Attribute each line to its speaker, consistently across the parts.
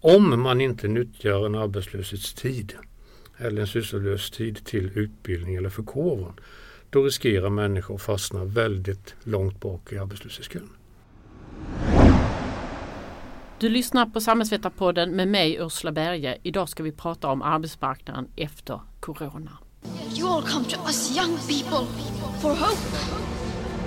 Speaker 1: Om man inte nyttjar en arbetslöshetstid eller en sysslolös tid till utbildning eller förkovran då riskerar människor att fastna väldigt långt bak i arbetslöshetskön.
Speaker 2: Du lyssnar på Samhällsvetarpodden med mig Ursula Berge. Idag ska vi prata om arbetsmarknaden efter Corona.
Speaker 3: You all come to us young people for hope.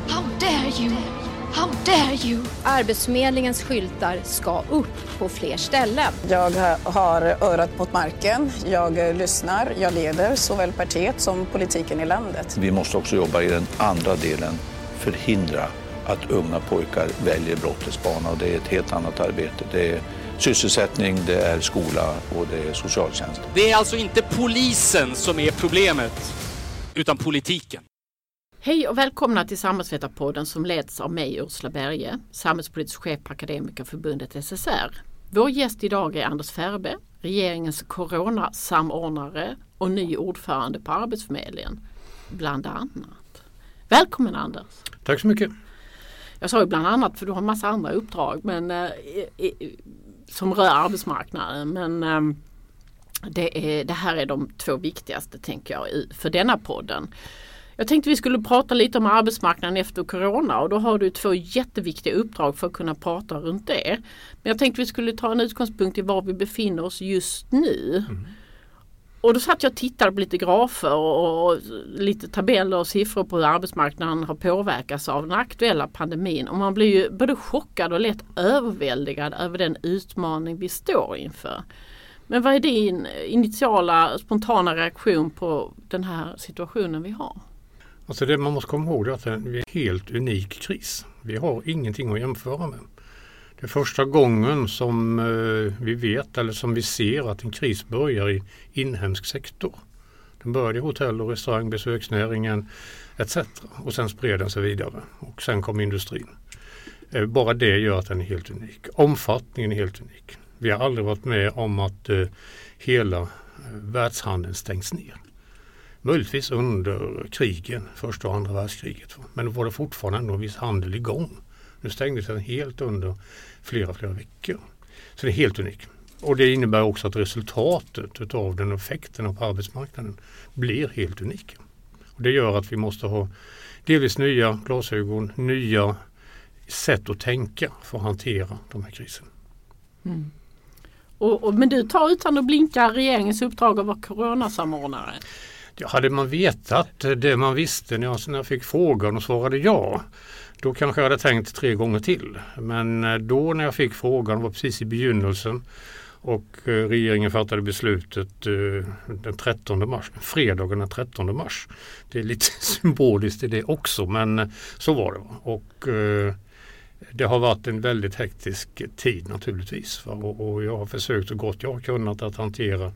Speaker 3: How dare you? How dare you?
Speaker 4: Arbetsförmedlingens skyltar ska upp på fler ställen.
Speaker 5: Jag har örat mot marken, jag lyssnar, jag leder såväl partiet som politiken i landet.
Speaker 6: Vi måste också jobba i den andra delen, förhindra att unga pojkar väljer brottets bana och det är ett helt annat arbete. Det är sysselsättning, det är skola och det är socialtjänst.
Speaker 7: Det är alltså inte polisen som är problemet, utan politiken.
Speaker 2: Hej och välkomna till Samhällsvetarpodden som leds av mig Ursula Berge, samhällspolitisk chef på Akademikerförbundet SSR. Vår gäst idag är Anders Färbe, regeringens coronasamordnare och ny ordförande på Arbetsförmedlingen, bland annat. Välkommen Anders!
Speaker 1: Tack så mycket!
Speaker 2: Jag sa ju bland annat för du har en massa andra uppdrag men, eh, som rör arbetsmarknaden. Men eh, det, är, det här är de två viktigaste tänker jag för denna podden. Jag tänkte vi skulle prata lite om arbetsmarknaden efter Corona och då har du två jätteviktiga uppdrag för att kunna prata runt det. Men jag tänkte vi skulle ta en utgångspunkt i var vi befinner oss just nu. Mm. Och då satt jag och tittade på lite grafer och lite tabeller och siffror på hur arbetsmarknaden har påverkats av den aktuella pandemin. Och man blir ju både chockad och lätt överväldigad över den utmaning vi står inför. Men vad är din initiala spontana reaktion på den här situationen vi har?
Speaker 1: Alltså det man måste komma ihåg är att det är en helt unik kris. Vi har ingenting att jämföra med. Det är första gången som eh, vi vet eller som vi ser att en kris börjar i inhemsk sektor. Den började i hotell och restaurang, besöksnäringen etc. Och sen spred den sig vidare och sen kom industrin. Eh, bara det gör att den är helt unik. Omfattningen är helt unik. Vi har aldrig varit med om att eh, hela världshandeln stängs ner. Möjligtvis under krigen, första och andra världskriget. Men då var det fortfarande ändå en viss handel igång. Nu stängdes den helt under flera, flera veckor. Så det är helt unikt. Och det innebär också att resultatet utav den effekten på arbetsmarknaden blir helt unikt. Och det gör att vi måste ha delvis nya glasögon, nya sätt att tänka för att hantera de här kriserna.
Speaker 2: Mm. Och, och, men du tar utan att blinka regeringens uppdrag att vara coronasamordnare?
Speaker 1: Ja, hade man vetat det man visste när jag, när jag fick frågan och svarade ja då kanske jag hade tänkt tre gånger till. Men eh, då när jag fick frågan var precis i begynnelsen och eh, regeringen fattade beslutet eh, den 13 mars, fredagen den 13 mars. Det är lite symboliskt i det också men så var det. Och det har varit en väldigt hektisk tid naturligtvis. Och jag har försökt så gott jag har kunnat att hantera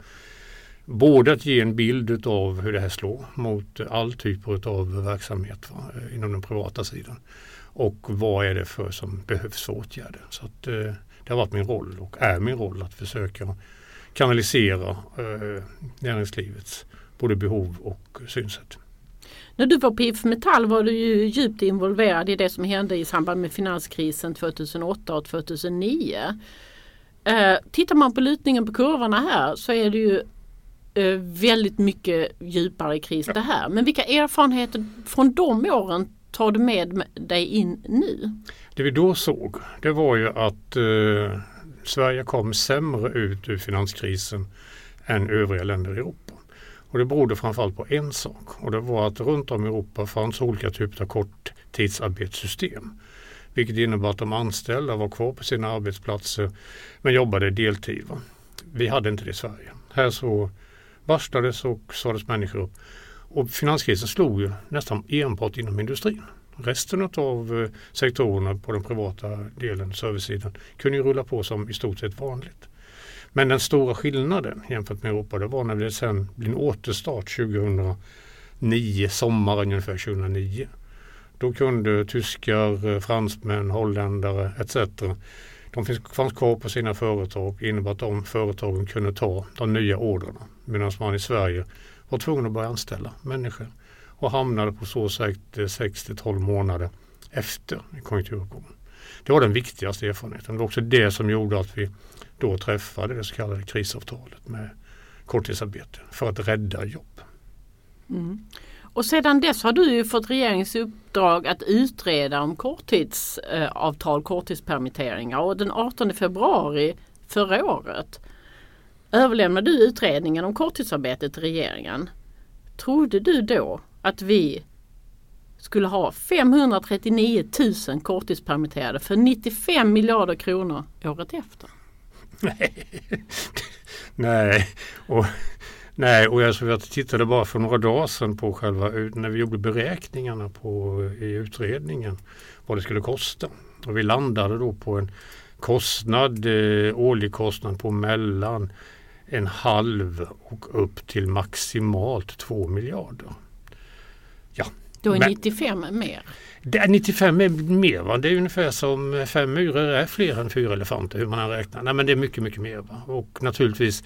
Speaker 1: både att ge en bild av hur det här slår mot all typ av verksamhet va, inom den privata sidan och vad är det för som behövs för åtgärder. Så att, eh, det har varit min roll och är min roll att försöka kanalisera eh, näringslivets både behov och synsätt.
Speaker 2: När du var på IF Metall var du ju djupt involverad i det som hände i samband med finanskrisen 2008 och 2009. Eh, tittar man på lutningen på kurvorna här så är det ju Eh, väldigt mycket djupare kris ja. det här. Men vilka erfarenheter från de åren tar du med dig in nu?
Speaker 1: Det vi då såg det var ju att eh, Sverige kom sämre ut ur finanskrisen än övriga länder i Europa. Och det berodde framförallt på en sak och det var att runt om i Europa fanns olika typer av korttidsarbetssystem. Vilket innebar att de anställda var kvar på sina arbetsplatser men jobbade deltid. Va? Vi hade inte det i Sverige. Här så varslades och sades människor upp. Och finanskrisen slog ju nästan enbart inom industrin. Resten av eh, sektorerna på den privata delen, servicesidan, kunde ju rulla på som i stort sett vanligt. Men den stora skillnaden jämfört med Europa det var när det sen blev en återstart 2009, sommaren ungefär 2009. Då kunde tyskar, eh, fransmän, holländare etc. De fanns kvar på sina företag innebar att de företagen kunde ta de nya orderna. Medan man i Sverige var tvungen att börja anställa människor och hamnade på så sätt eh, 6-12 månader efter konjunkturuppgången. Det var den viktigaste erfarenheten. Det var också det som gjorde att vi då träffade det så kallade krisavtalet med korttidsarbete för att rädda jobb.
Speaker 2: Mm. Och sedan dess har du ju fått regeringens uppdrag att utreda om korttidsavtal, korttidspermitteringar och den 18 februari förra året överlämnade du utredningen om korttidsarbete till regeringen. Trodde du då att vi skulle ha 539 000 korttidspermitterade för 95 miljarder kronor året efter?
Speaker 1: Nej, nej. Och, nej, och jag, jag tittade bara för några dagar sedan på själva när vi gjorde beräkningarna på, i utredningen vad det skulle kosta. Och vi landade då på en kostnad, eh, årlig kostnad på mellan en halv och upp till maximalt två miljarder.
Speaker 2: Ja. Då är Men, 95 mer?
Speaker 1: Det är 95 är mer. Va? Det är ungefär som fem myror är fler än fyra elefanter hur man än räknar. Nej, men det är mycket, mycket mer. Va? Och naturligtvis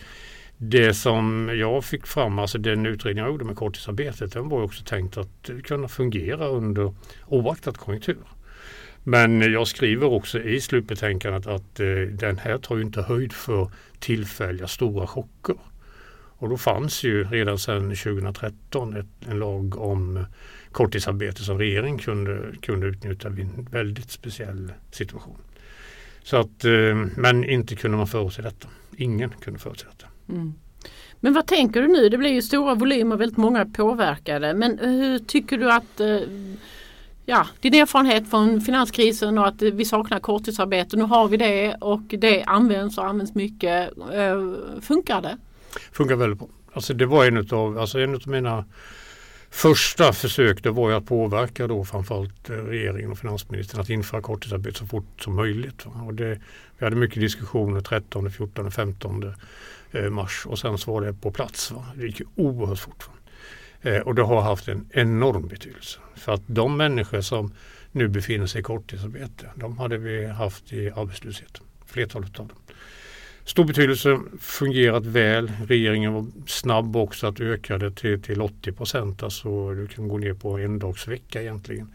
Speaker 1: det som jag fick fram, alltså den utredning jag gjorde med korttidsarbetet, den var också tänkt att kunna fungera under oaktat konjunktur. Men jag skriver också i slutbetänkandet att eh, den här tar ju inte höjd för tillfälliga stora chocker. Och då fanns ju redan sedan 2013 ett, en lag om korttidsarbete som regeringen kunde, kunde utnyttja vid en väldigt speciell situation. Så att, eh, men inte kunde man förutse detta. Ingen kunde förutse detta. Mm.
Speaker 2: Men vad tänker du nu? Det blir ju stora volymer, väldigt många påverkade. Men eh, hur tycker du att eh, ja, din erfarenhet från finanskrisen och att vi saknar korttidsarbete. Nu har vi det och det används och används mycket. Eh, funkar det?
Speaker 1: Funkar väldigt bra. Alltså det var en av, alltså en av mina första försök det var att påverka då framförallt eh, regeringen och finansministern att införa korttidsarbete så fort som möjligt. Och det, vi hade mycket diskussioner 13, 14, 15 mars och sen så var det på plats. Va? Det gick ju oerhört fort. Va? Eh, och det har haft en enorm betydelse. För att de människor som nu befinner sig i korttidsarbete, de hade vi haft i arbetslöshet. Flertalet av dem. Stor betydelse, fungerat väl. Regeringen var snabb också att öka det till, till 80 procent. Alltså du kan gå ner på en dags vecka egentligen.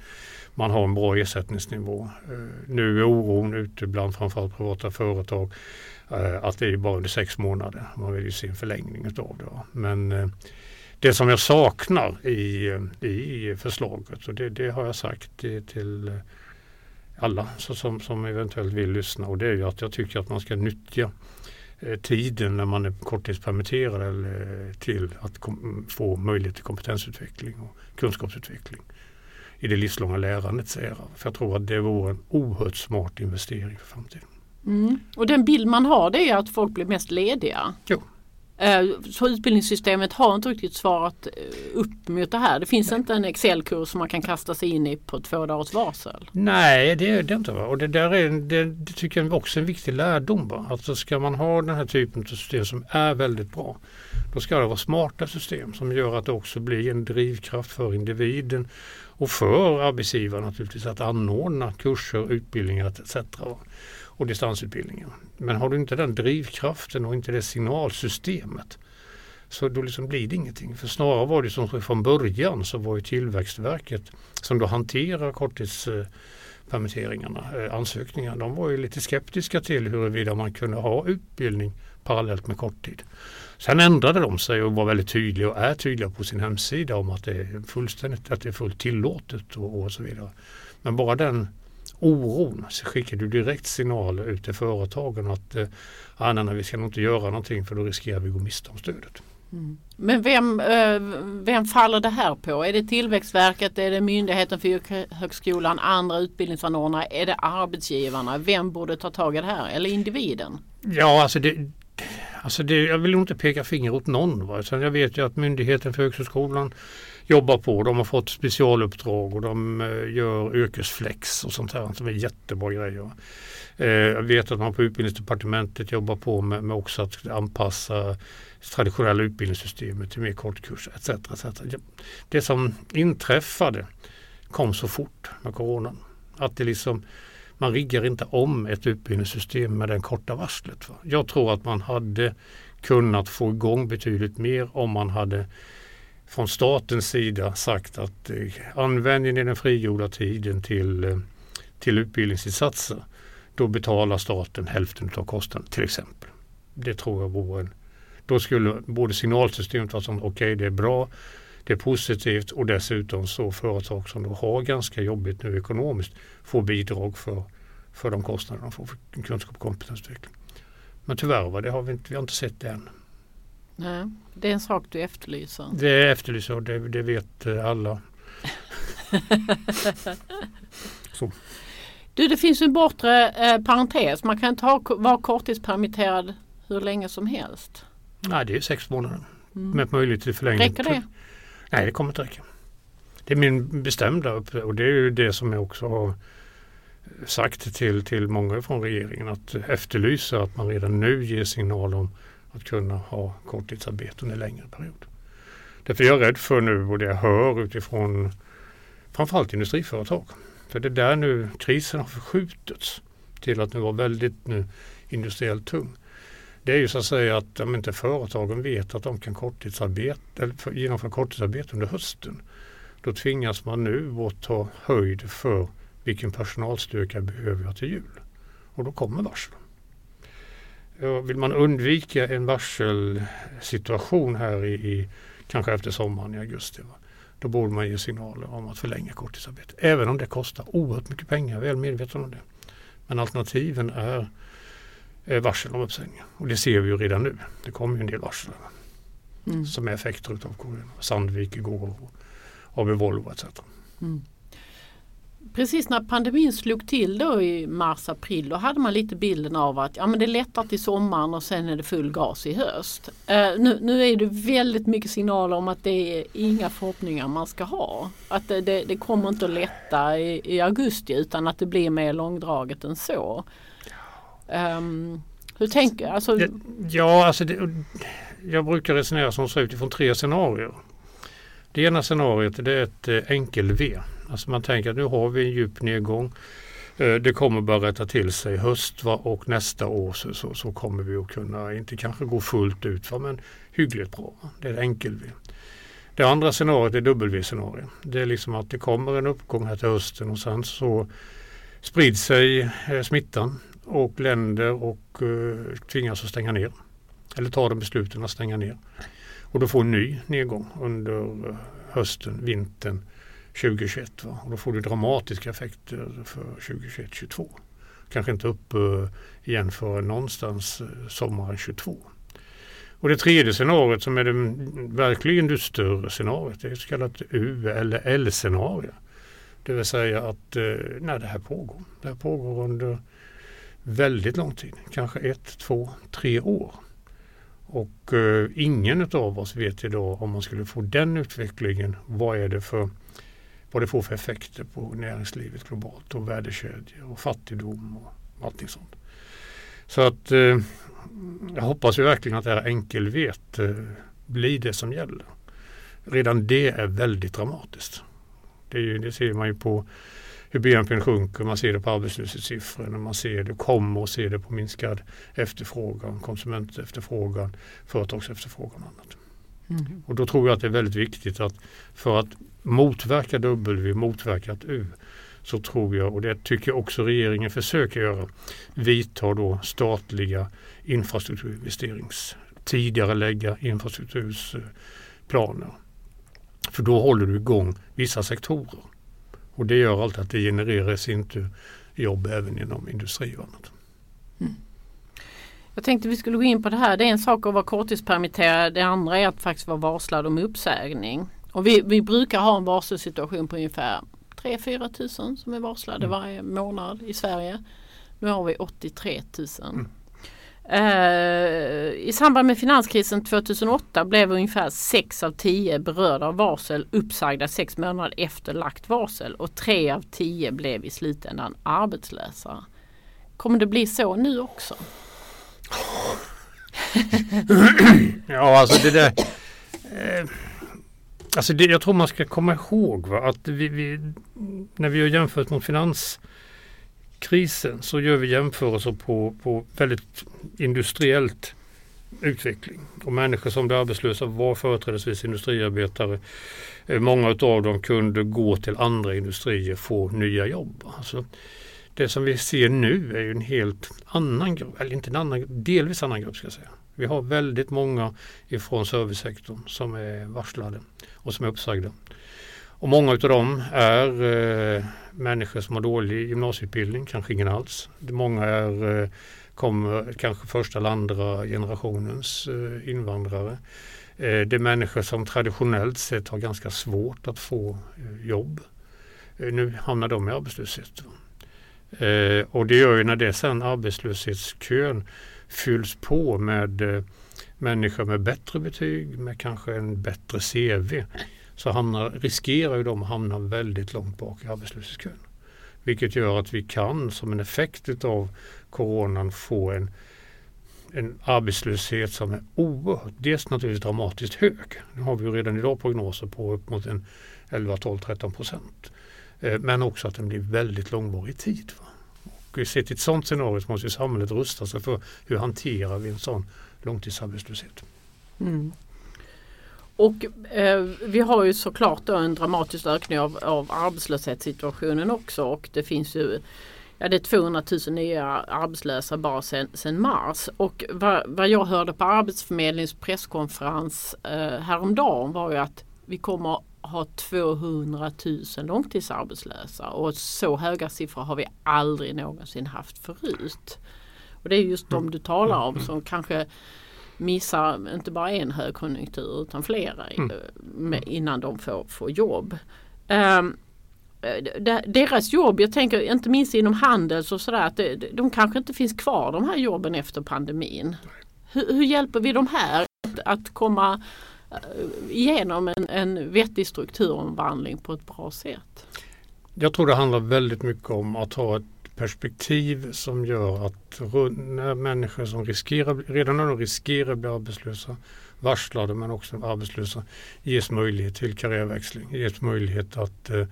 Speaker 1: Man har en bra ersättningsnivå. Eh, nu är oron ute bland framförallt privata företag eh, att det är bara under sex månader. Man vill ju se en förlängning utav det. Men eh, det som jag saknar i, i förslaget och det, det har jag sagt till alla som, som eventuellt vill lyssna och det är ju att jag tycker att man ska nyttja eh, tiden när man är korttidspermitterad eller till att kom, få möjlighet till kompetensutveckling och kunskapsutveckling i det livslånga lärandets era. För jag tror att det vore en oerhört smart investering för framtiden.
Speaker 2: Mm. Och den bild man har det är att folk blir mest lediga.
Speaker 1: Jo.
Speaker 2: Eh, så utbildningssystemet har inte riktigt svarat eh, upp mot det här. Det finns Nej. inte en Excel-kurs som man kan kasta sig in i på två dagars varsel.
Speaker 1: Nej, det är det inte. Och det där är, det, det tycker jag också är en viktig lärdom. Va? Alltså ska man ha den här typen av system som är väldigt bra, då ska det vara smarta system som gör att det också blir en drivkraft för individen och för arbetsgivaren naturligtvis att anordna kurser, utbildningar etc och distansutbildningen. Men har du inte den drivkraften och inte det signalsystemet så då liksom blir det ingenting. För snarare var det som från början så var ju Tillväxtverket som då hanterar korttidspermitteringarna, eh, ansökningarna, de var ju lite skeptiska till huruvida man kunde ha utbildning parallellt med korttid. Sen ändrade de sig och var väldigt tydliga och är tydliga på sin hemsida om att det är fullständigt att det är fullt tillåtet och, och så vidare. Men bara den oron så skickar du direkt signaler ut till företagen att eh, ah, nej, vi ska nog inte göra någonting för då riskerar vi att gå miste om stödet.
Speaker 2: Mm. Men vem, eh, vem faller det här på? Är det Tillväxtverket, är det Myndigheten för yrkeshögskolan, andra utbildningsanordnare, är det arbetsgivarna? Vem borde ta tag i det här eller individen?
Speaker 1: Ja, alltså det, alltså det, jag vill inte peka finger åt någon. Va? jag vet ju att Myndigheten för högskolan jobbar på. De har fått specialuppdrag och de eh, gör yrkesflex och sånt här som är jättebra grejer. Eh, jag vet att man på Utbildningsdepartementet jobbar på med, med också att anpassa traditionella utbildningssystemet till mer kortkurser etc. etc. Det som inträffade kom så fort med coronan. Att det liksom, man riggar inte om ett utbildningssystem med den korta varslet. Jag tror att man hade kunnat få igång betydligt mer om man hade från statens sida sagt att eh, ni den frigjorda tiden till, eh, till utbildningsinsatser Då betalar staten hälften av kostnaden till exempel. Det tror jag vore en... Då skulle både signalsystemet vara som okej okay, det är bra, det är positivt och dessutom så företag som då har ganska jobbigt nu ekonomiskt får bidrag för, för de kostnader de får för kunskap och kompetensutveckling. Men tyvärr va, det har vi, inte, vi har inte sett det än.
Speaker 2: Nej, det är en sak du efterlyser.
Speaker 1: Det efterlyser och det, det vet eh, alla.
Speaker 2: Så. Du, det finns en bortre eh, parentes. Man kan inte ha, vara korttidspermitterad hur länge som helst.
Speaker 1: Nej, det är sex månader mm. med möjlighet till förlängning.
Speaker 2: Räcker det?
Speaker 1: Nej, det kommer inte räcka. Det är min bestämda upp och det är ju det som jag också har sagt till, till många från regeringen att efterlysa att man redan nu ger signal om att kunna ha korttidsarbete under längre period. Därför är jag rädd för nu och det jag hör utifrån framförallt industriföretag. För det är där nu krisen har förskjutits till att nu vara väldigt nu industriellt tung. Det är ju så att säga att om inte företagen vet att de kan korttidsarbeta, eller genomföra korttidsarbete under hösten. Då tvingas man nu att ta höjd för vilken personalstyrka behöver jag till jul. Och då kommer varslen. Vill man undvika en varselsituation här i, i kanske efter sommaren i augusti. Va? Då borde man ge signaler om att förlänga korttidsarbetet. Även om det kostar oerhört mycket pengar, väl medveten om det. Men alternativen är, varsel om uppsägningar. Och det ser vi ju redan nu. Det kommer ju en del varsel mm. som är effekter av corona. Sandvik igår AB Volvo etc. Mm
Speaker 2: precis när pandemin slog till då i mars-april då hade man lite bilden av att ja, men det lättar till sommaren och sen är det full gas i höst. Uh, nu, nu, är det väldigt mycket signaler om att det är inga förhoppningar man ska ha. Att det, det, det kommer inte att lätta i, i, augusti utan att det blir mer långdraget än så. Um, hur tänker alltså,
Speaker 1: Ja, alltså det, jag brukar resonera som så utifrån tre scenarier. Det ena scenariot det är ett eh, enkel-V. Alltså man tänker att nu har vi en djup nedgång. Eh, det kommer bara rätta till sig i höst va? och nästa år så, så, så, kommer vi att kunna, inte kanske gå fullt ut va? men hyggligt bra. Det är enkel. Det andra scenariot är W-scenariot. Det är liksom att det kommer en uppgång här till hösten och sen så sprids sig eh, smittan och länder och uh, tvingas att stänga ner. Eller tar de besluten att stänga ner. Och då får en ny nedgång under hösten, vintern 2021. Va? Och då får du dramatiska effekter för 2021-2022. Kanske inte upp uh, igen för någonstans uh, sommaren 22. Och det tredje scenariot som är det verkligen det större scenariot det är så kallat U eller L-scenario. Det vill säga att eh, uh, när det här pågår. Det här pågår under väldigt lång tid. Kanske ett, två, tre år. Och uh, ingen av oss vet idag om man skulle få den utvecklingen. Vad är det för vad det får för effekter på näringslivet globalt och värdekedjor och fattigdom och allting sånt. Så att eh, jag hoppas ju verkligen att det här enkelvet eh, blir det som gäller. Redan det är väldigt dramatiskt. Det, ju, det ser man ju på hur BNP sjunker, man ser det på arbetslöshetssiffrorna, man ser det, kommer att se det på minskad efterfrågan, konsumentefterfrågan, företagsefterfrågan och annat. Mm. Och då tror jag att det är väldigt viktigt att för att motverka W, motverka ett U så tror jag, och det tycker jag också regeringen försöker göra, vidta då statliga infrastrukturinvesterings, tidigare lägga infrastruktursplaner. För då håller du igång vissa sektorer. Och det gör alltid att det genererar i sin tur jobb även inom industri och annat. Mm.
Speaker 2: Jag tänkte vi skulle gå in på det här. Det är en sak att vara korttidspermitterad. Det andra är att faktiskt vara varslad om uppsägning. Och vi, vi brukar ha en varselsituation på ungefär 3-4 tusen som är varslade mm. varje månad i Sverige. Nu har vi 83 000. Mm. Uh, I samband med finanskrisen 2008 blev ungefär 6 av 10 berörda av varsel uppsagda 6 månader efter lagt varsel och 3 av 10 blev i slutändan arbetslösa. Kommer det bli så nu också?
Speaker 1: Ja, alltså det där. Eh, alltså det, jag tror man ska komma ihåg va, att vi, vi, när vi gör jämfört mot finanskrisen så gör vi jämförelser på, på väldigt industriellt utveckling. Och människor som blev arbetslösa var företrädesvis industriarbetare. Eh, många av dem kunde gå till andra industrier och få nya jobb. Alltså, det som vi ser nu är ju en helt annan grupp, eller inte en annan, delvis annan grupp ska jag säga. Vi har väldigt många ifrån servicesektorn som är varslade och som är uppsagda. Och många av dem är eh, människor som har dålig gymnasieutbildning, kanske ingen alls. Många är, eh, kommer kanske första eller andra generationens eh, invandrare. Eh, det är människor som traditionellt sett har ganska svårt att få eh, jobb. Eh, nu hamnar de i arbetslöshet. Eh, och det gör ju när det sen arbetslöshetskön fylls på med eh, människor med bättre betyg, med kanske en bättre CV så hamnar, riskerar ju de att hamna väldigt långt bak i arbetslöshetskön. Vilket gör att vi kan som en effekt av coronan få en, en arbetslöshet som är oerhört, dels naturligtvis dramatiskt hög. Nu har vi ju redan idag prognoser på upp mot en 11, 12, 13 procent. Eh, men också att den blir väldigt långvarig tid. Va? Och eh, sett i ett sådant scenario så måste samhället rusta sig för hur hanterar vi en sån långtidsarbetslöshet. Mm.
Speaker 2: Och eh, vi har ju såklart då en dramatisk ökning av, av arbetslöshetssituationen också och det finns ju Ja det är 200 000 nya arbetslösa bara sedan sen mars. Och vad, vad, jag hörde på Arbetsförmedlingens presskonferens eh, häromdagen var ju att vi kommer ha 200 000 långtidsarbetslösa och så höga siffror har vi aldrig någonsin haft förut. Och det är just de du talar om som kanske missar inte bara en högkonjunktur utan flera innan de får, får jobb. Um, deras jobb, jag tänker inte minst inom handels och sådär, att de, de kanske inte finns kvar de här jobben efter pandemin. Hur, hur hjälper vi de här att, att komma genom igenom en, en vettig strukturomvandling på ett bra sätt?
Speaker 1: Jag tror det handlar väldigt mycket om att ha ett perspektiv som gör att när människor som riskerar, redan när de riskerar att bli arbetslösa, varslade men också arbetslösa, ges möjlighet till karriärväxling, ges möjlighet att eh,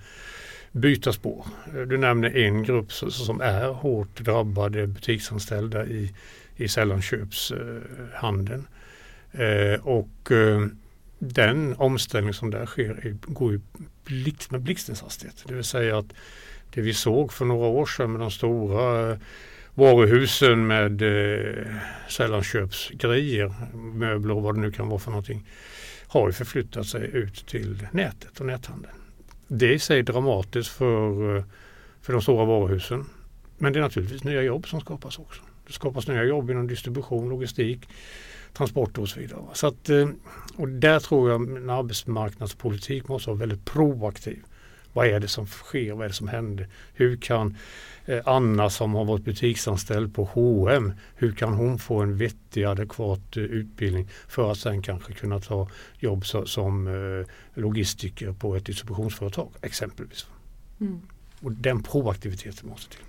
Speaker 1: byta spår. Du nämner en grupp som är hårt drabbade butiksanställda i, i sällanköpshandeln. Eh, och eh, den omställning som där sker går ju blixt, med blixtens hastighet. Det vill säga att det vi såg för några år sedan med de stora eh, varuhusen med eh, sällanköpsgrejer, möbler och vad det nu kan vara för någonting, har ju förflyttat sig ut till nätet och näthandeln. Det är i sig dramatiskt för, eh, för de stora varuhusen. Men det är naturligtvis nya jobb som skapas också. Det skapas nya jobb inom distribution, logistik, transporter och så vidare. Så att, eh, och där tror jag en arbetsmarknadspolitik måste vara väldigt proaktiv. Vad är det som sker? Vad är det som händer? Hur kan eh, Anna som har varit butiksanställd på H&M hur kan hon få en vettig adekvat eh, utbildning för att sen kanske kunna ta jobb som logistiker på ett distributionsföretag exempelvis. Mm. Och den proaktiviteten måste till.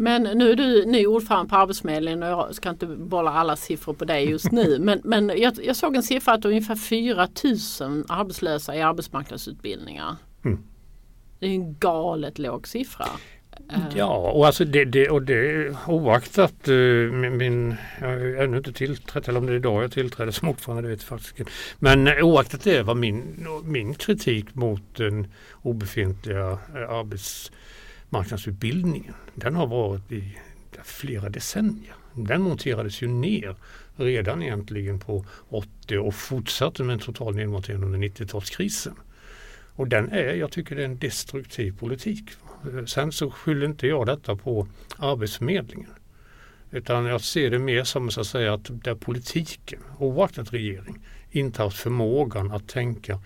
Speaker 2: Men nu är du ny ordförande på Arbetsförmedlingen och jag ska inte bolla alla siffror på dig just nu. men men jag, jag såg en siffra att ungefär 4 000 arbetslösa i arbetsmarknadsutbildningar. Mm. Det är en galet låg siffra.
Speaker 1: Ja, och alltså det, det, och det oaktat uh, min, min, jag har ännu inte tillträtt, eller om det är idag jag tillträdde som ordförande, det vet jag faktiskt inte. Men oaktat det var min, min kritik mot den obefintliga uh, marknadsutbildningen. Den har varit i flera decennier. Den monterades ju ner redan egentligen på 80 och fortsatte med en total nedmontering under 90-talskrisen. Och den är, jag tycker det är en destruktiv politik. Sen så skyller inte jag detta på Arbetsförmedlingen. Utan jag ser det mer som så att säga att där politiken, oaktat regering, inte haft förmågan att tänka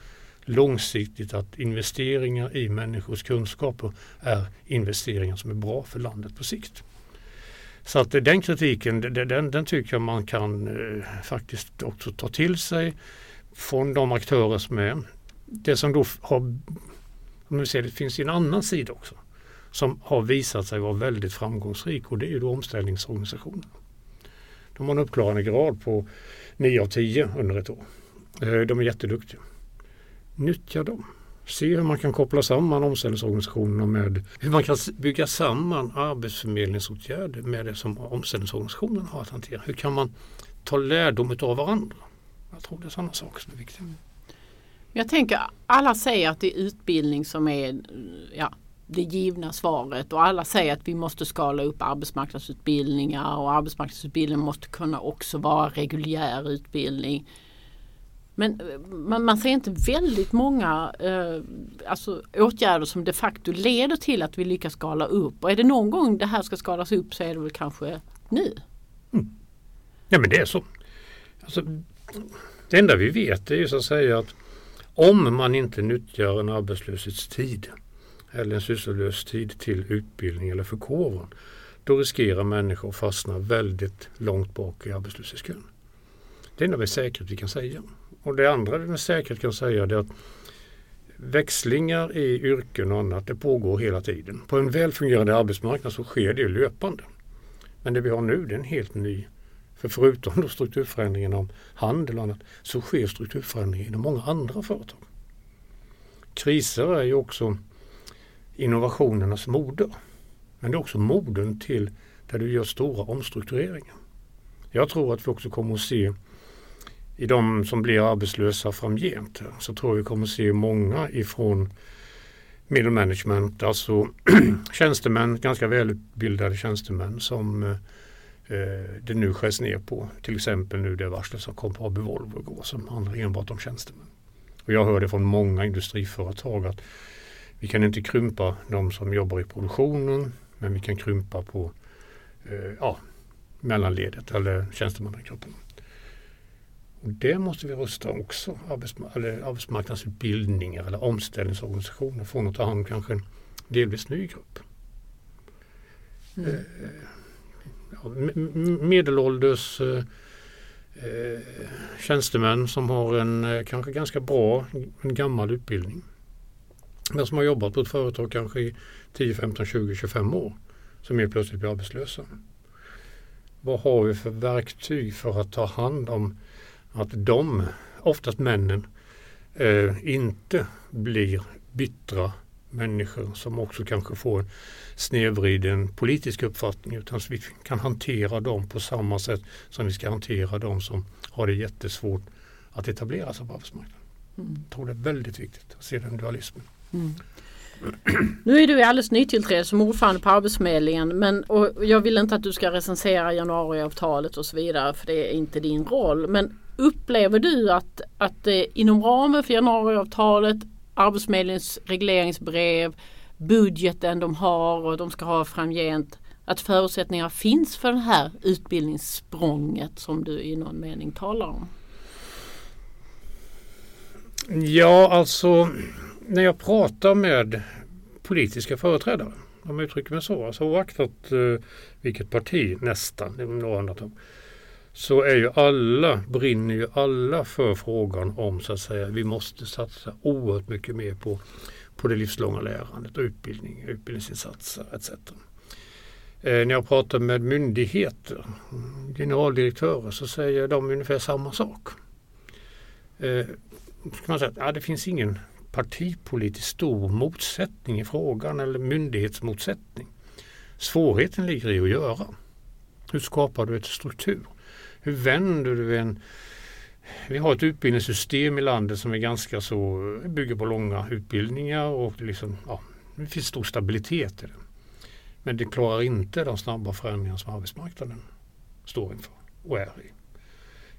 Speaker 1: långsiktigt att investeringar i människors kunskaper är investeringar som är bra för landet på sikt. Så att den kritiken, den, den tycker jag man kan eh, faktiskt också ta till sig från de aktörer som är det som då har, om vi ser det finns en annan sida också som har visat sig vara väldigt framgångsrik och det är ju då omställningsorganisationen. De har en uppklarande grad på 9 av 10 under ett år. Eh, de är jätteduktiga. Nyttja dem. Se hur man kan koppla samman omställningsorganisationerna med hur man kan bygga samman arbetsförmedlingsåtgärder med det som omställningsorganisationen har att hantera. Hur kan man ta lärdom av varandra? Jag tror det är sådana saker som är viktiga. Mm.
Speaker 2: Jag tänker alla säger att det är utbildning som är ja, det givna svaret och alla säger att vi måste skala upp arbetsmarknadsutbildningar och arbetsmarknadsutbildning måste kunna också vara reguljär utbildning. Men eh, man, man ser inte väldigt många eh, alltså, åtgärder som de facto leder till att vi lyckas skala upp. Och är det någon gång det här ska skalas upp så är det väl kanske nu.
Speaker 1: Mm. Ja men det är så. Alltså, det enda vi vet är ju så att säga att om man inte nyttjar en arbetslöshetstid eller en sysslolös tid till utbildning eller förkovran då riskerar människor att fastna väldigt långt bak i arbetslöshetskön. Det enda med säkerhet vi kan säga. Och det andra vi med säkerhet kan säga är att växlingar i yrken och annat det pågår hela tiden. På en väl fungerande arbetsmarknad så sker det löpande. Men det vi har nu det är en helt ny för förutom då strukturförändringen om handel och annat så sker strukturförändringar inom många andra företag. Kriser är ju också innovationernas moder. Men det är också modern till där du gör stora omstruktureringar. Jag tror att vi också kommer att se i de som blir arbetslösa framgent så tror jag vi kommer att se många ifrån middle management, alltså tjänstemän, ganska välutbildade tjänstemän som eh, eh, det nu skärs ner på. Till exempel nu det varslet som kom på AB Volvo igår som handlar enbart om tjänstemän. Och jag hör det från många industriföretag att vi kan inte krympa de som jobbar i produktionen men vi kan krympa på eh, ja, mellanledet eller tjänstemannagruppen. Och det måste vi rusta också, arbetsma eller arbetsmarknadsutbildningar eller omställningsorganisationer från att ta hand om kanske en delvis ny grupp. Mm. Eh, ja, medelålders eh, eh, tjänstemän som har en eh, kanske ganska bra, en gammal utbildning. Men som har jobbat på ett företag kanske i 10, 15, 20, 25 år. Som helt plötsligt blir arbetslösa. Vad har vi för verktyg för att ta hand om att de, oftast männen, eh, inte blir bittra människor som också kanske får en snedvriden politisk uppfattning utan så vi kan hantera dem på samma sätt som vi ska hantera dem som har det jättesvårt att etablera sig på arbetsmarknaden. Mm. Jag tror det är väldigt viktigt att se den dualismen. Mm.
Speaker 2: Nu är du alldeles nytillträdd som ordförande på Arbetsförmedlingen men, och jag vill inte att du ska recensera januariavtalet och så vidare för det är inte din roll. Men upplever du att, att eh, inom ramen för januariavtalet, Arbetsförmedlingens regleringsbrev, budgeten de har och de ska ha framgent att förutsättningar finns för det här utbildningssprånget som du i någon mening talar om?
Speaker 1: Ja, alltså när jag pratar med politiska företrädare, om jag uttrycker mig så, alltså oaktat eh, vilket parti nästan, några undantag, så är ju alla, brinner ju alla för frågan om så att säga, vi måste satsa oerhört mycket mer på, på det livslånga lärandet och utbildning, utbildningsinsatser etc. Eh, när jag pratar med myndigheter, generaldirektörer, så säger de ungefär samma sak. Eh, kan man säga att ja, det finns ingen partipolitiskt stor motsättning i frågan eller myndighetsmotsättning. Svårigheten ligger i att göra. Hur skapar du ett struktur? Hur vänder du en vi har ett utbildningssystem i landet som är ganska så, bygger på långa utbildningar och liksom, ja, det finns stor stabilitet i det. Men det klarar inte de snabba förändringar som arbetsmarknaden står inför och är i.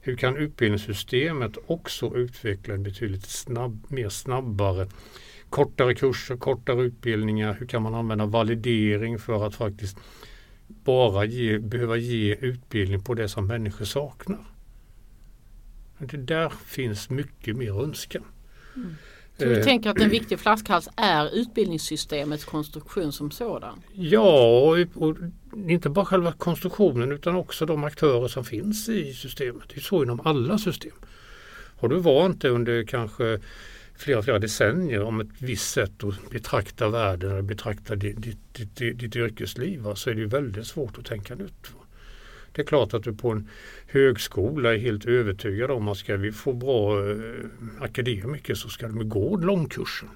Speaker 1: Hur kan utbildningssystemet också utveckla en betydligt snabb, mer snabbare kortare kurser, kortare utbildningar? Hur kan man använda validering för att faktiskt bara ge, behöva ge utbildning på det som människor saknar? Det där finns mycket mer att önska.
Speaker 2: Mm. Så du eh. tänker att en viktig flaskhals är utbildningssystemets konstruktion som sådan?
Speaker 1: Ja, och, och, inte bara själva konstruktionen utan också de aktörer som finns i systemet. Det är så inom alla system. Har du vant dig under kanske flera, flera decennier om ett visst sätt att betrakta världen eller betrakta ditt, ditt, ditt, ditt yrkesliv så är det väldigt svårt att tänka nytt. Det är klart att du på en högskola är helt övertygad om att ska vi få bra eh, akademiker så ska de gå långkursen.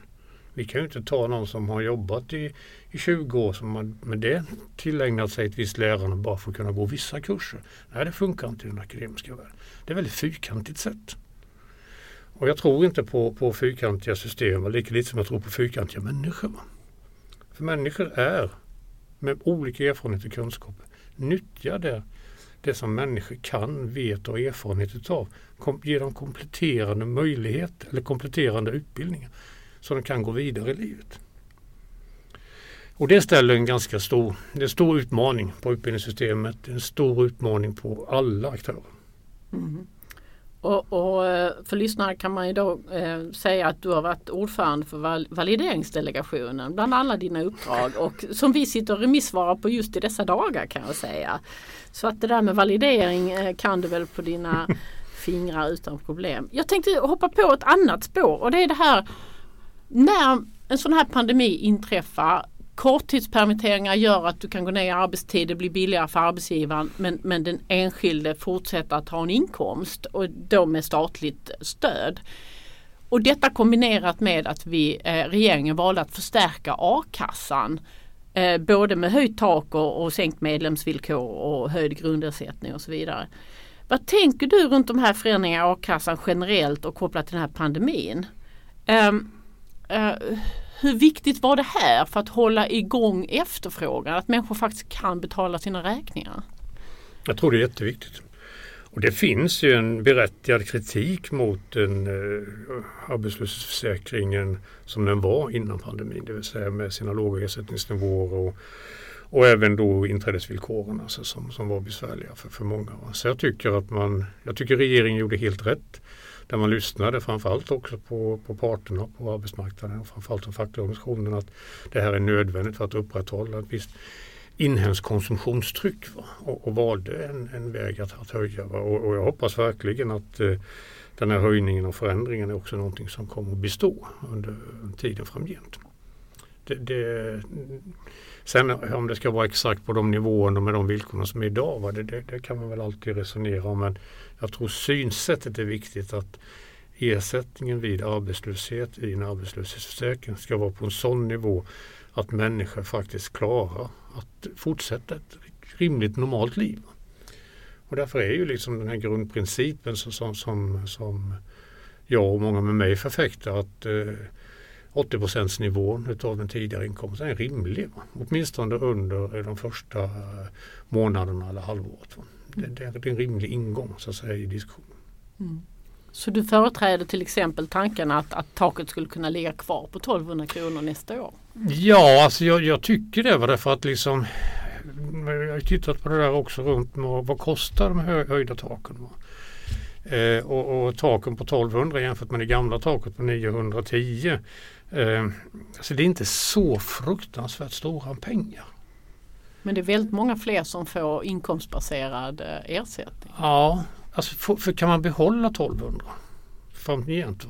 Speaker 1: Vi kan ju inte ta någon som har jobbat i, i 20 år som har med det tillägnat sig ett visst lärande bara för att kunna gå vissa kurser. Nej, det funkar inte i den akademiska världen. Det är ett väldigt fyrkantigt sätt. Och jag tror inte på, på fyrkantiga system, lika lite som jag tror på fyrkantiga människor. För människor är med olika erfarenheter och kunskaper. nyttjade, det, som människor kan, vet och har erfarenhet av. Kom, ge dem kompletterande möjligheter eller kompletterande utbildningar så de kan gå vidare i livet. Och det ställer en ganska stor, det är en stor utmaning på utbildningssystemet, en stor utmaning på alla aktörer.
Speaker 2: Mm. Och, och, eh, för lyssnare kan man ju då eh, säga att du har varit ordförande för val valideringsdelegationen bland alla dina uppdrag och som vi sitter och remissvarar på just i dessa dagar kan jag säga. Så att det där med validering eh, kan du väl på dina fingrar utan problem. Jag tänkte hoppa på ett annat spår och det är det här när en sån här pandemi inträffar Korttidspermitteringar gör att du kan gå ner i arbetstid, det blir billigare för arbetsgivaren men, men den enskilde fortsätter att ha en inkomst och då med statligt stöd. Och detta kombinerat med att vi, eh, regeringen valde att förstärka a-kassan eh, både med höjt tak och, och sänkt medlemsvillkor och höjd grundersättning och så vidare. Vad tänker du runt de här förändringarna i a-kassan generellt och kopplat till den här pandemin? Um, uh, hur viktigt var det här för att hålla igång efterfrågan? Att människor faktiskt kan betala sina räkningar?
Speaker 1: Jag tror det är jätteviktigt. Och det finns ju en berättigad kritik mot den eh, arbetslöshetsförsäkringen som den var innan pandemin. Det vill säga med sina låga ersättningsnivåer och, och även då inträdesvillkoren alltså, som, som var besvärliga för, för många. Så jag tycker att man, jag tycker regeringen gjorde helt rätt där man lyssnade framförallt också på, på parterna på arbetsmarknaden och framförallt de fackliga organisationerna att det här är nödvändigt för att upprätthålla ett visst inhemskt konsumtionstryck va? Och, och valde en, en väg att, att höja. Och, och, jag hoppas verkligen att eh, den här höjningen och förändringen är också någonting som kommer att bestå under tiden framgent. Det, det, sen om det ska vara exakt på de nivåerna med de villkoren som är idag, va? Det, det, det kan man väl alltid resonera om. Men jag tror synsättet är viktigt att ersättningen vid arbetslöshet i en arbetslöshetsförsäkring ska vara på en sån nivå att människor faktiskt klarar att fortsätta ett rimligt normalt liv. Och därför är ju liksom den här grundprincipen som, som, som jag och många med mig förfäktar att eh, 80% nivån utav den tidigare inkomsten är rimlig. Va? Åtminstone under de första månaderna eller halvåret. Va? det, det, är en rimlig ingång så att säga i diskussionen.
Speaker 2: Mm. Så du företräder till exempel tanken att, att taket skulle kunna ligga kvar på 1200 kronor nästa år?
Speaker 1: Ja, alltså jag, jag tycker det. Var därför att liksom jag har tittat på det där också runt med vad kostar de hö, höjda taken. Eh, och, och, taken på 1200 jämfört med det gamla taket på 910. Eh, alltså det är inte så fruktansvärt stora pengar.
Speaker 2: Men det är väldigt många fler som får inkomstbaserad eh, ersättning.
Speaker 1: Ja, alltså för, för kan man behålla 1200 framgent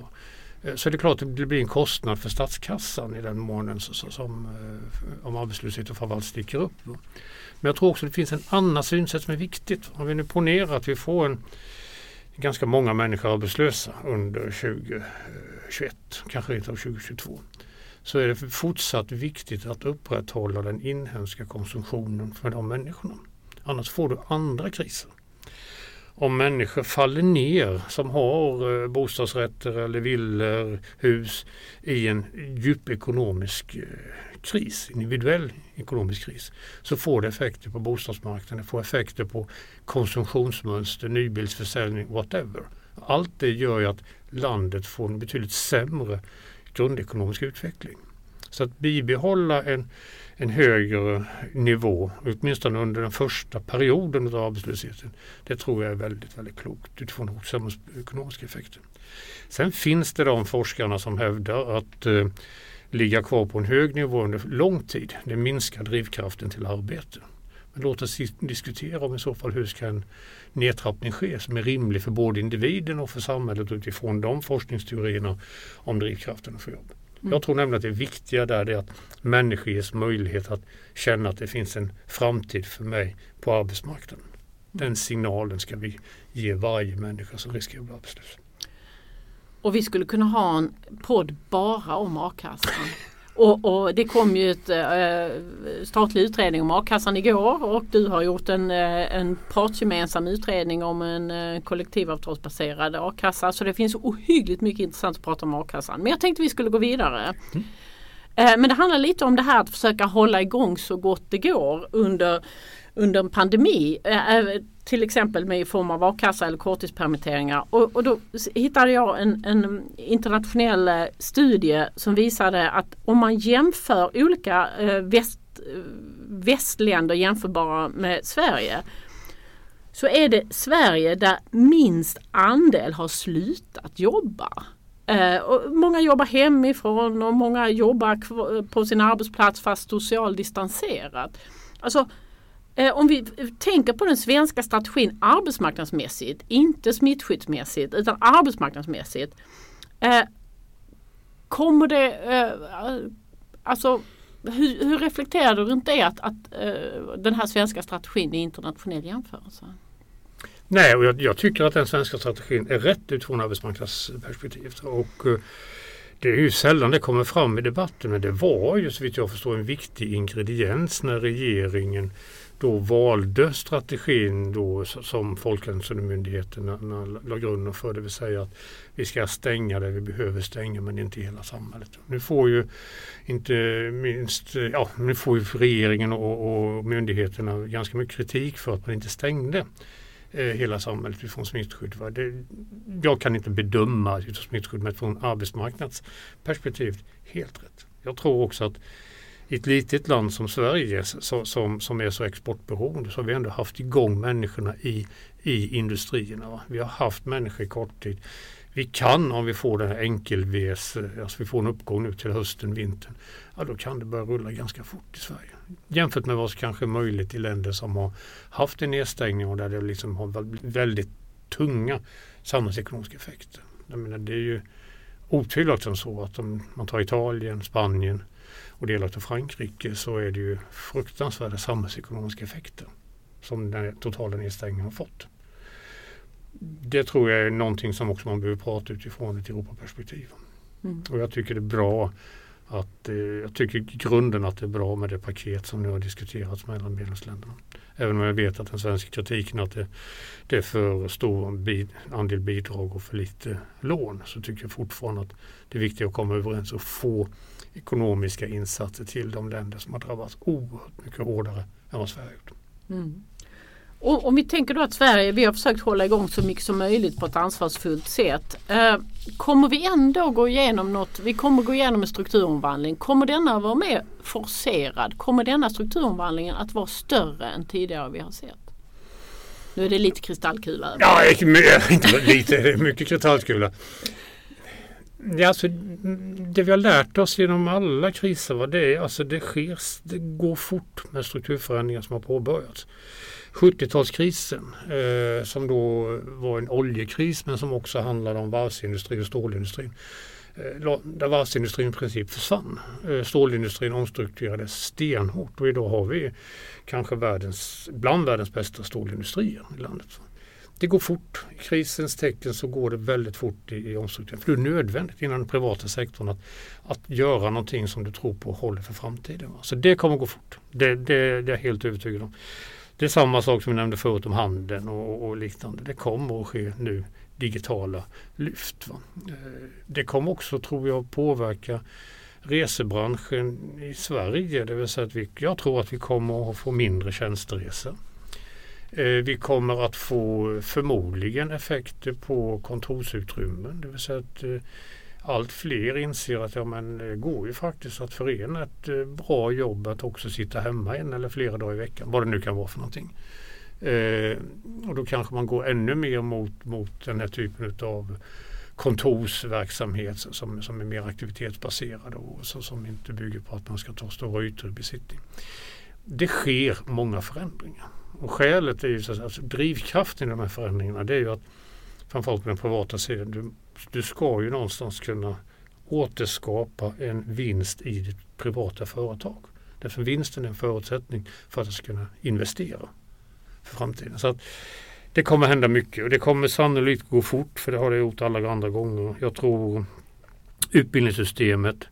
Speaker 1: eh, så är det klart att det blir en kostnad för statskassan i den månen så, så, som eh, om arbetslösheten framförallt sticker upp. Men jag tror också att det finns en annan synsätt som är viktigt. Om vi nu ponerar att vi får en ganska många människor arbetslösa under 2021, kanske rent av 2022 så är det fortsatt viktigt att upprätthålla den inhemska konsumtionen för de människorna. Annars får du andra kriser. Om människor faller ner som har eh, bostadsrätter eller villor, hus i en djup ekonomisk eh, kris, individuell ekonomisk kris, så får det effekter på bostadsmarknaden, får effekter på konsumtionsmönster, nybilsförsäljning, whatever. Allt det gör ju att landet får en betydligt sämre grundekonomisk utveckling. Så att bibehålla en, en högre nivå, åtminstone under den första perioden av arbetslösheten, det tror jag är väldigt, väldigt klokt utifrån samhällsekonomiska effekter. Sen finns det de forskarna som hävdar att eh, ligga kvar på en hög nivå under lång tid, det minskar drivkraften till arbete. Men låt oss diskutera om i så fall hur ska en nedtrappning ske som är rimlig för både individen och för samhället utifrån de forskningsteorierna om drivkraften för jobb. Mm. Jag tror nämligen att det viktiga där är att människor ges möjlighet att känna att det finns en framtid för mig på arbetsmarknaden. Den signalen ska vi ge varje människa som riskerar att bli arbetslös.
Speaker 2: Och vi skulle kunna ha en podd bara om a-kassan. Och, och, det kom ju ett äh, statlig utredning om a-kassan igår och du har gjort en, äh, en partsgemensam utredning om en äh, kollektivavtalsbaserad a-kassa. Så det finns ohyggligt mycket intressant att prata om a-kassan. Men jag tänkte vi skulle gå vidare. Mm. Eh, men det handlar lite om det här att försöka hålla igång så gott det går under, under en pandemi. Eh, eh, till exempel med i form av a-kassa eller korttidspermitteringar. Och, och då hittade jag en, en, internationell eh, studie som visade att om man jämför olika väst, västländer jämförbara med Sverige så är det Sverige där minst andel har slutat jobba. Eh, och många jobbar hemifrån och många jobbar på sin arbetsplats fast socialt distanserat. Alltså, Eh, om vi tänker på den svenska strategin arbetsmarknadsmässigt, inte smittskyddsmässigt utan arbetsmarknadsmässigt. Eh, kommer det, eh, alltså hur, hur, reflekterar du runt det att, att eh, den här svenska strategin i internationell jämförelse?
Speaker 1: Nej, och jag, jag, tycker att den svenska strategin är rätt utifrån arbetsmarknadsperspektivet. Och, eh, det är ju sällan det kommer fram i debatten men det var ju så vitt jag förstår en viktig ingrediens när regeringen då valde strategin då som Folkhälsomyndigheten la grunden för. Det vill säga att vi ska stänga det vi behöver stänga men inte hela samhället. Nu får ju inte minst ja, nu får ju regeringen och, och myndigheterna ganska mycket kritik för att man inte stängde eh, hela samhället från smittskydd. Det, jag kan inte bedöma smittskydd men från arbetsmarknadsperspektiv helt rätt. Jag tror också att i ett litet land som Sverige som, som, som är så exportberoende så har vi ändå haft igång människorna i, i industrierna. Va? Vi har haft människor i kort tid. Vi kan om vi får den här enkel-VS, eh, alltså vi får en uppgång nu till hösten, vintern, ja då kan det börja rulla ganska fort i Sverige. Jämfört med vad som kanske är möjligt i länder som har haft en nedstängning och där det liksom har väldigt tunga samhällsekonomiska effekter. Jag menar, det är ju otvivelaktigt så att om man tar Italien, Spanien, och delar av Frankrike så är det ju fruktansvärda samhällsekonomiska effekter som den totala nedstängningen har fått. Det tror jag är någonting som också man behöver prata utifrån ett Europaperspektiv. Mm. Och jag tycker det är bra att, eh, jag tycker i grunden att det är bra med det paket som nu har diskuterats mellan medlemsländerna. Även om jag vet att den svenska kritiken att det, det är för stor bid, andel bidrag och för lite lån så tycker jag fortfarande att det är viktigt att komma överens och få ekonomiska insatser till de länder som har drabbats oerhört mycket hårdare än vad Sverige gjort. Mm.
Speaker 2: Och om vi tänker då att Sverige, vi har försökt hålla igång så mycket som möjligt på ett ansvarsfullt sätt. Eh, kommer vi ändå gå igenom något, vi kommer gå igenom en strukturomvandling. Kommer denna vara mer forcerad? Kommer denna strukturomvandlingen att vara större än tidigare vi har sett? Nu är det lite kristallkula.
Speaker 1: Ja, inte lite, mycket kristallkula. Ja, alltså, det vi har lärt oss genom alla kriser var det, alltså det, sker, det går fort med strukturförändringar som har påbörjats. 70-talskrisen eh, som då var en oljekris men som också handlade om varvsindustrin och stålindustrin. Eh, där varvsindustrin i princip försvann. Eh, stålindustrin omstrukturerades stenhårt och idag har vi kanske världens, bland världens bästa stålindustrier i landet det går fort. I krisens tecken så går det väldigt fort i, i omstruktureringen. För det är nödvändigt inom den privata sektorn att, att göra någonting som du tror på håller för framtiden. Så det kommer gå fort. Det, det, det är jag helt övertygad om. Det är samma sak som vi nämnde förut om handeln och, och liknande. Det kommer att ske nu digitala lyft. Va? Eh, det kommer också, tror jag, påverka resebranschen i Sverige. Det vill säga att vi, jag tror att vi kommer att få mindre tjänsteresor. Eh, vi kommer att få förmodligen effekter på kontorsutrymmen. Det vill säga att eh, allt fler inser att ja, men det går ju faktiskt att förena ett bra jobb att också sitta hemma en eller flera dagar i veckan. Vad det nu kan vara för någonting. Eh, och då kanske man går ännu mer mot, mot den här typen av kontorsverksamhet som, som är mer aktivitetsbaserad och så, som inte bygger på att man ska ta stora ytor i besittning. Det sker många förändringar. Och skälet är ju så att alltså, drivkraften i de här förändringarna det är ju att framförallt på den privata sidan du, du ska ju någonstans kunna återskapa en vinst i ditt privata företag. Därför vinsten är en förutsättning för att du ska kunna investera för framtiden. Så att Det kommer hända mycket och det kommer sannolikt gå fort för det har det gjort alla andra gånger. Jag tror utbildningssystemet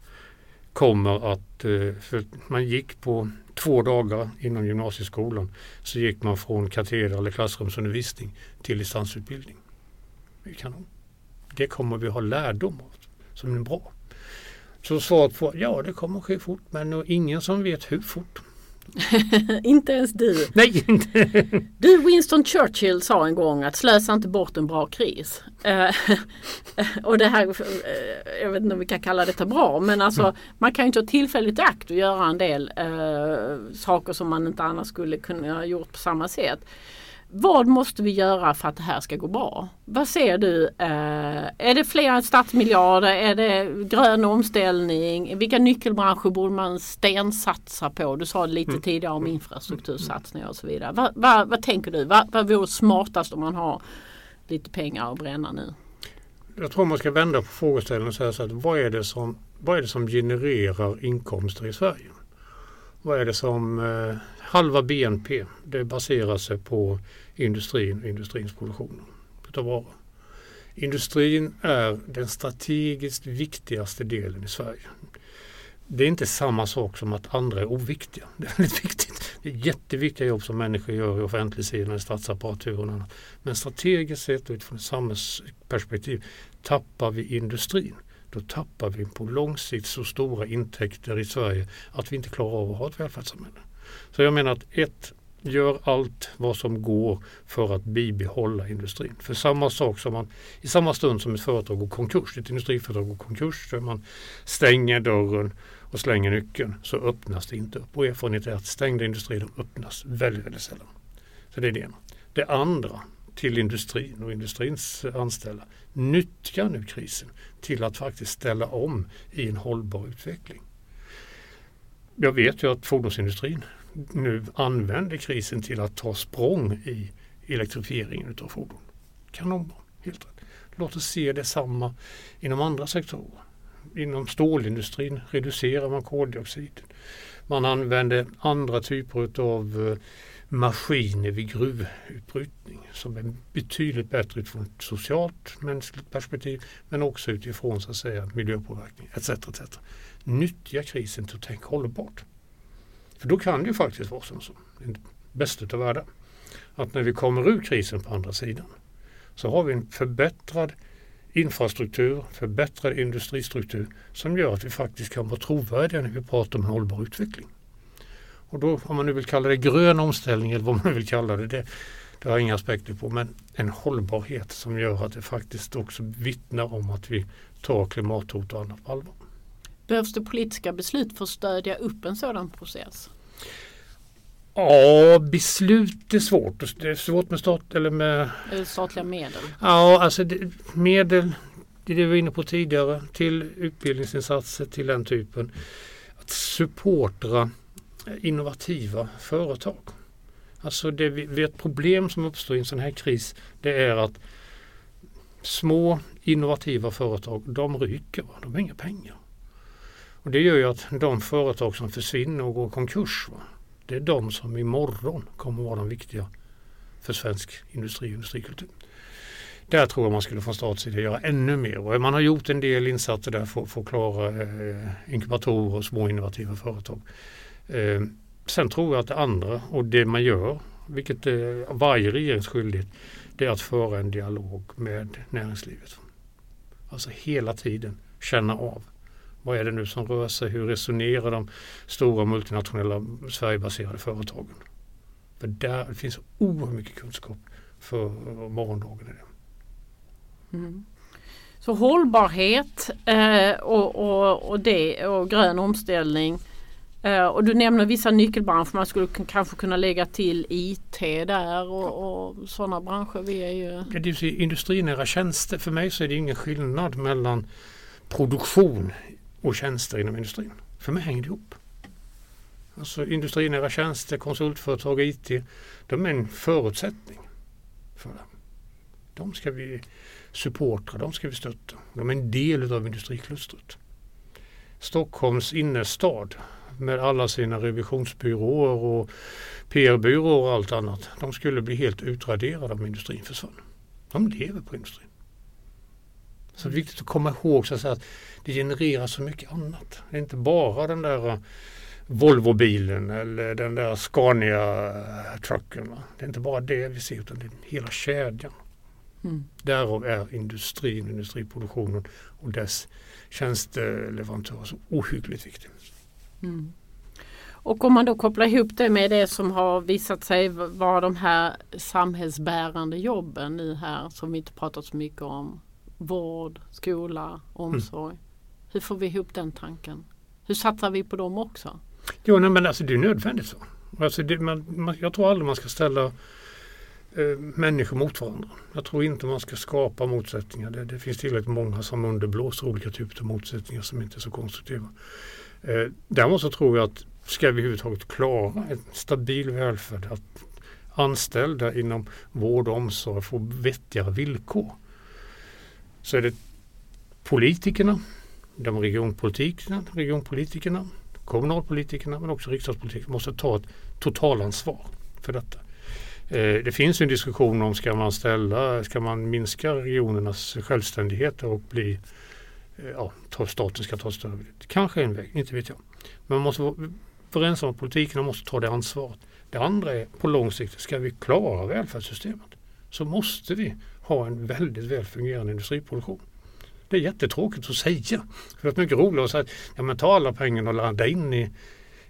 Speaker 1: kommer att, eh, för man gick på två dagar inom gymnasieskolan så gick man från kateder eller klassrumsundervisning till distansutbildning. Det, kanon. det kommer vi ha lärdom av som är bra. Så svaret på ja det kommer ske fort men det är ingen som vet hur fort.
Speaker 2: inte ens du.
Speaker 1: Nej, inte.
Speaker 2: Du Winston Churchill sa en gång att slösa inte bort en bra kris. Eh, och det här, eh, jag vet inte om vi kan kalla detta bra men alltså
Speaker 1: Mm.
Speaker 2: man kan ju ta tillfälligt i akt och göra en del eh, saker som man inte annars skulle kunna ha gjort på samma sätt. Vad måste vi göra för att det här ska gå bra? Vad ser du? Eh, är det fler statsmiljarder? Är det grön omställning? Vilka nyckelbranscher borde man stensatsa på? Du sa lite tidigare om infrastruktursatsningar och så vidare. Vad, vad, vad tänker du? Vad, vad vore smartast om man har lite pengar att bränna nu?
Speaker 1: Jag tror man ska vända på frågeställningen och säga så att vad är det som, vad är det som genererar inkomster i Sverige? Vad är det som eh, halva BNP det baserar sig på industrin och industrins produktion av varor. Industrin är den strategiskt viktigaste delen i Sverige. Det är inte samma sak som att andra är oviktiga. Det är väldigt viktigt. Det är jätteviktiga jobb som människor gör i offentlig sida, i statsapparaturen och annat. Men strategiskt sett och utifrån ett samhällsperspektiv tappar vi industrin. Då tappar vi på lång sikt så stora intäkter i Sverige att vi inte klarar av att ha ett välfärdssamhälle. Så jag menar att ett, gör allt vad som går för att bibehålla industrin. För samma sak som man, i samma stund som ett företag går konkurs, ett industriföretag går konkurs, så man stänger dörren och slänger nyckeln så öppnas det inte upp. Och erfarenheten är att stängda industrier öppnas väldigt, väldigt sällan. Så det är det ena. Det andra till industrin och industrins anställda. Nyttja nu krisen till att faktiskt ställa om i en hållbar utveckling. Jag vet ju att fordonsindustrin nu använder krisen till att ta språng i elektrifieringen av fordon. Kanonbra, helt rätt. Låt oss se detsamma inom andra sektorer. Inom stålindustrin reducerar man koldioxid. Man använder andra typer av maskiner vid gruvutbrytning som är betydligt bättre utifrån ett socialt mänskligt perspektiv men också utifrån så att säga, miljöpåverkning etc. etc. Nyttja krisen till att tänka hållbart. För då kan det ju faktiskt vara som så, det bästa av världar, att när vi kommer ur krisen på andra sidan så har vi en förbättrad infrastruktur, förbättrad industristruktur som gör att vi faktiskt kan vara trovärdiga när vi pratar om hållbar utveckling. Och då, om man nu vill kalla det grön omställning eller vad man nu vill kalla det, det, det har jag inga aspekter på, men en hållbarhet som gör att det faktiskt också vittnar om att vi tar klimathot och annat på allvar.
Speaker 2: Behövs det politiska beslut för att stödja upp en sådan process?
Speaker 1: Ja, beslut är svårt. Det är svårt med stat eller med
Speaker 2: statliga medel?
Speaker 1: Ja, alltså det, medel, det är det vi var inne på tidigare, till utbildningsinsatser, till den typen. Att supportra innovativa företag. Alltså det, vi, ett problem som uppstår i en sån här kris det är att små innovativa företag de ryker, de har inga pengar. Och Det gör ju att de företag som försvinner och går konkurs va? det är de som imorgon kommer att vara de viktiga för svensk industri och industrikultur. Där tror jag man skulle från statssidan göra ännu mer. Och man har gjort en del insatser där för, för att klara eh, inkubatorer och små innovativa företag. Eh, sen tror jag att det andra och det man gör, vilket är varje regerings skyldighet, det är att föra en dialog med näringslivet. Alltså hela tiden känna av. Vad är det nu som rör sig? Hur resonerar de stora multinationella Sverigebaserade företagen? För där finns oerhört mycket kunskap för morgondagen. I det.
Speaker 2: Mm. Så hållbarhet eh, och, och, och, det, och grön omställning. Eh, och du nämner vissa nyckelbranscher. Man skulle kanske kunna lägga till IT där och, och sådana branscher. Vi är ju...
Speaker 1: ja, det är industrinära tjänster. För mig så är det ingen skillnad mellan produktion och tjänster inom industrin. För mig hänger det ihop. Alltså industrinära tjänster, konsultföretag, IT. De är en förutsättning för det. De ska vi supportra, de ska vi stötta. De är en del av industriklustret. Stockholms innerstad med alla sina revisionsbyråer och PR-byråer och allt annat. De skulle bli helt utraderade om industrin försvann. De lever på industrin. Så det är viktigt att komma ihåg så att, säga, att det genererar så mycket annat. Det är inte bara den där Volvobilen eller den där Scania-trucken. Det är inte bara det vi ser utan det är hela kedjan.
Speaker 2: Mm.
Speaker 1: Därav är industrin, industriproduktionen och dess tjänsteleverantörer så ohyggligt viktig.
Speaker 2: Mm. Och om man då kopplar ihop det med det som har visat sig vara de här samhällsbärande jobben nu här som vi inte pratat så mycket om. Vård, skola, omsorg. Mm. Hur får vi ihop den tanken? Hur satsar vi på dem också?
Speaker 1: Jo, nej, men alltså det är nödvändigt så. Alltså det, man, man, jag tror aldrig man ska ställa eh, människor mot varandra. Jag tror inte man ska skapa motsättningar. Det, det finns tillräckligt många som underblåser olika typer av motsättningar som inte är så konstruktiva. Eh, däremot så tror jag att ska vi överhuvudtaget klara en stabil välfärd, att anställda inom vård och omsorg får vettigare villkor, så är det politikerna, de regionpolitikerna, regionpolitikerna, kommunalpolitikerna men också riksdagspolitikerna måste ta ett totalansvar för detta. Eh, det finns en diskussion om ska man ställa, ska man minska regionernas självständighet och bli, eh, Eh, ja, staten ska ta större. Kanske en väg, inte vet jag. Men man måste vara överens om att politikerna måste ta det ansvaret. Det andra är på lång sikt, ska vi klara välfärdssystemet så måste vi ha en väldigt väl fungerande industriproduktion. Det är jättetråkigt att säga. För det är mycket roligare att säga att ja, men ta alla pengarna och ladda in i,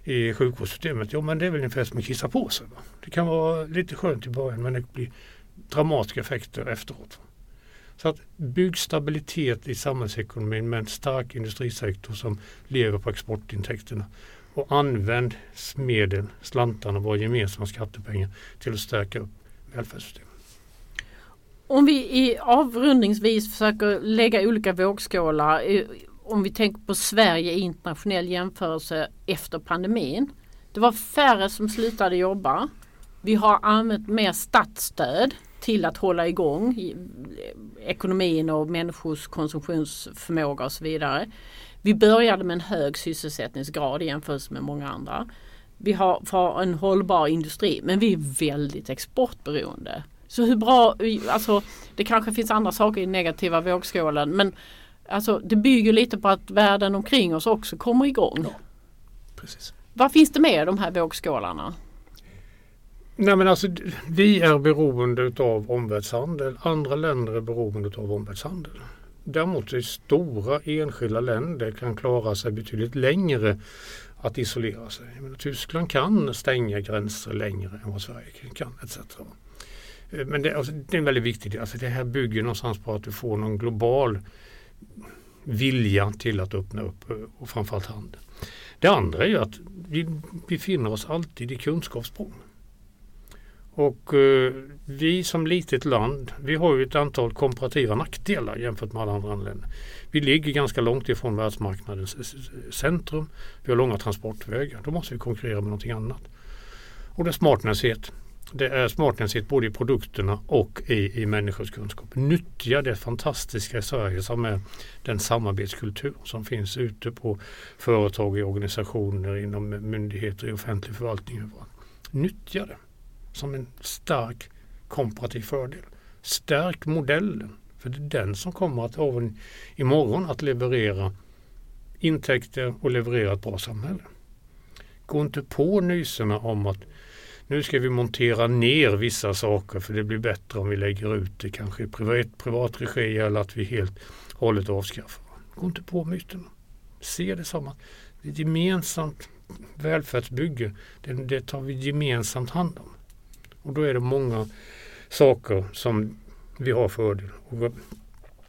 Speaker 1: i sjukvårdssystemet. Jo men det är väl ungefär som att kissa på sig. Va? Det kan vara lite skönt i början men det blir dramatiska effekter efteråt. Så att bygg stabilitet i samhällsekonomin med en stark industrisektor som lever på exportintäkterna och använd medel, slantarna, våra gemensamma skattepengar till att stärka upp välfärdssystemet.
Speaker 2: Om vi i avrundningsvis försöker lägga olika vågskålar. Eh, om vi tänker på Sverige i internationell jämförelse efter pandemin. Det var färre som slutade jobba. Vi har använt mer statsstöd till att hålla igång ekonomin och människors konsumtionsförmåga och så vidare. Vi började med en hög sysselsättningsgrad i jämförelse med många andra. Vi har, en hållbar industri men vi är väldigt exportberoende. Så hur bra, alltså det kanske finns andra saker i negativa vågskålen men alltså det bygger lite på att världen omkring oss också kommer igång. Ja,
Speaker 1: precis.
Speaker 2: Vad finns det med i de här vågskålarna?
Speaker 1: Nej men alltså vi är beroende av omvärldshandel. Andra länder är beroende av omvärldshandel. Däremot är stora enskilda länder kan klara sig betydligt längre att isolera sig. Men Tyskland kan stänga gränser längre än vad Sverige kan etc. Eh, men det, alltså, det är en väldigt viktig del. Alltså, det här bygger någonstans på att du får någon global vilja till att öppna upp eh, och framförallt handel. Det andra är ju att vi befinner oss alltid i kunskapssprång. Och eh, vi som litet land, vi har ju ett antal komparativa nackdelar jämfört med alla andra länder. Vi ligger ganska långt ifrån världsmarknadens centrum. Vi har långa transportvägar. Då måste vi konkurrera med någonting annat. Och det är smartnäshet. Det är smartnäshet både i produkterna och i, i människors kunskap. Nyttja det fantastiska i Sverige som är den samarbetskultur som finns ute på företag, i organisationer, inom myndigheter, i offentlig förvaltning. Nyttja det som en stark komparativ fördel. Stärk modellen. För det är den som kommer att även imorgon att leverera intäkter och leverera ett bra samhälle. Gå inte på nyserna om att nu ska vi montera ner vissa saker för det blir bättre om vi lägger ut det kanske i privat, privat regi eller att vi helt hållet avskaffar. Gå inte på myterna. Se det som att det är ett gemensamt välfärdsbygge. Det, det tar vi gemensamt hand om. Och då är det många saker som vi har fördel. Och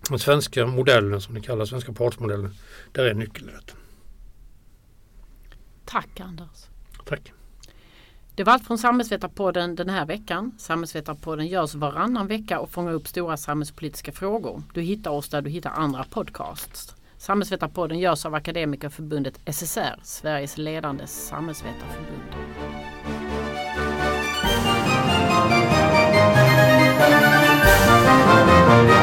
Speaker 1: den svenska modellen som ni kallar svenska partsmodellen, där är nyckeln.
Speaker 2: Tack Anders.
Speaker 1: Tack.
Speaker 2: Det var allt från Samhällsvetarpodden den här veckan. Samhällsvetarpodden görs varannan vecka och fångar upp stora samhällspolitiska frågor. Du hittar oss där du hittar andra podcasts. Samhällsvetarpodden görs av Akademikerförbundet SSR, Sveriges ledande samhällsvetarförbund. Thank you.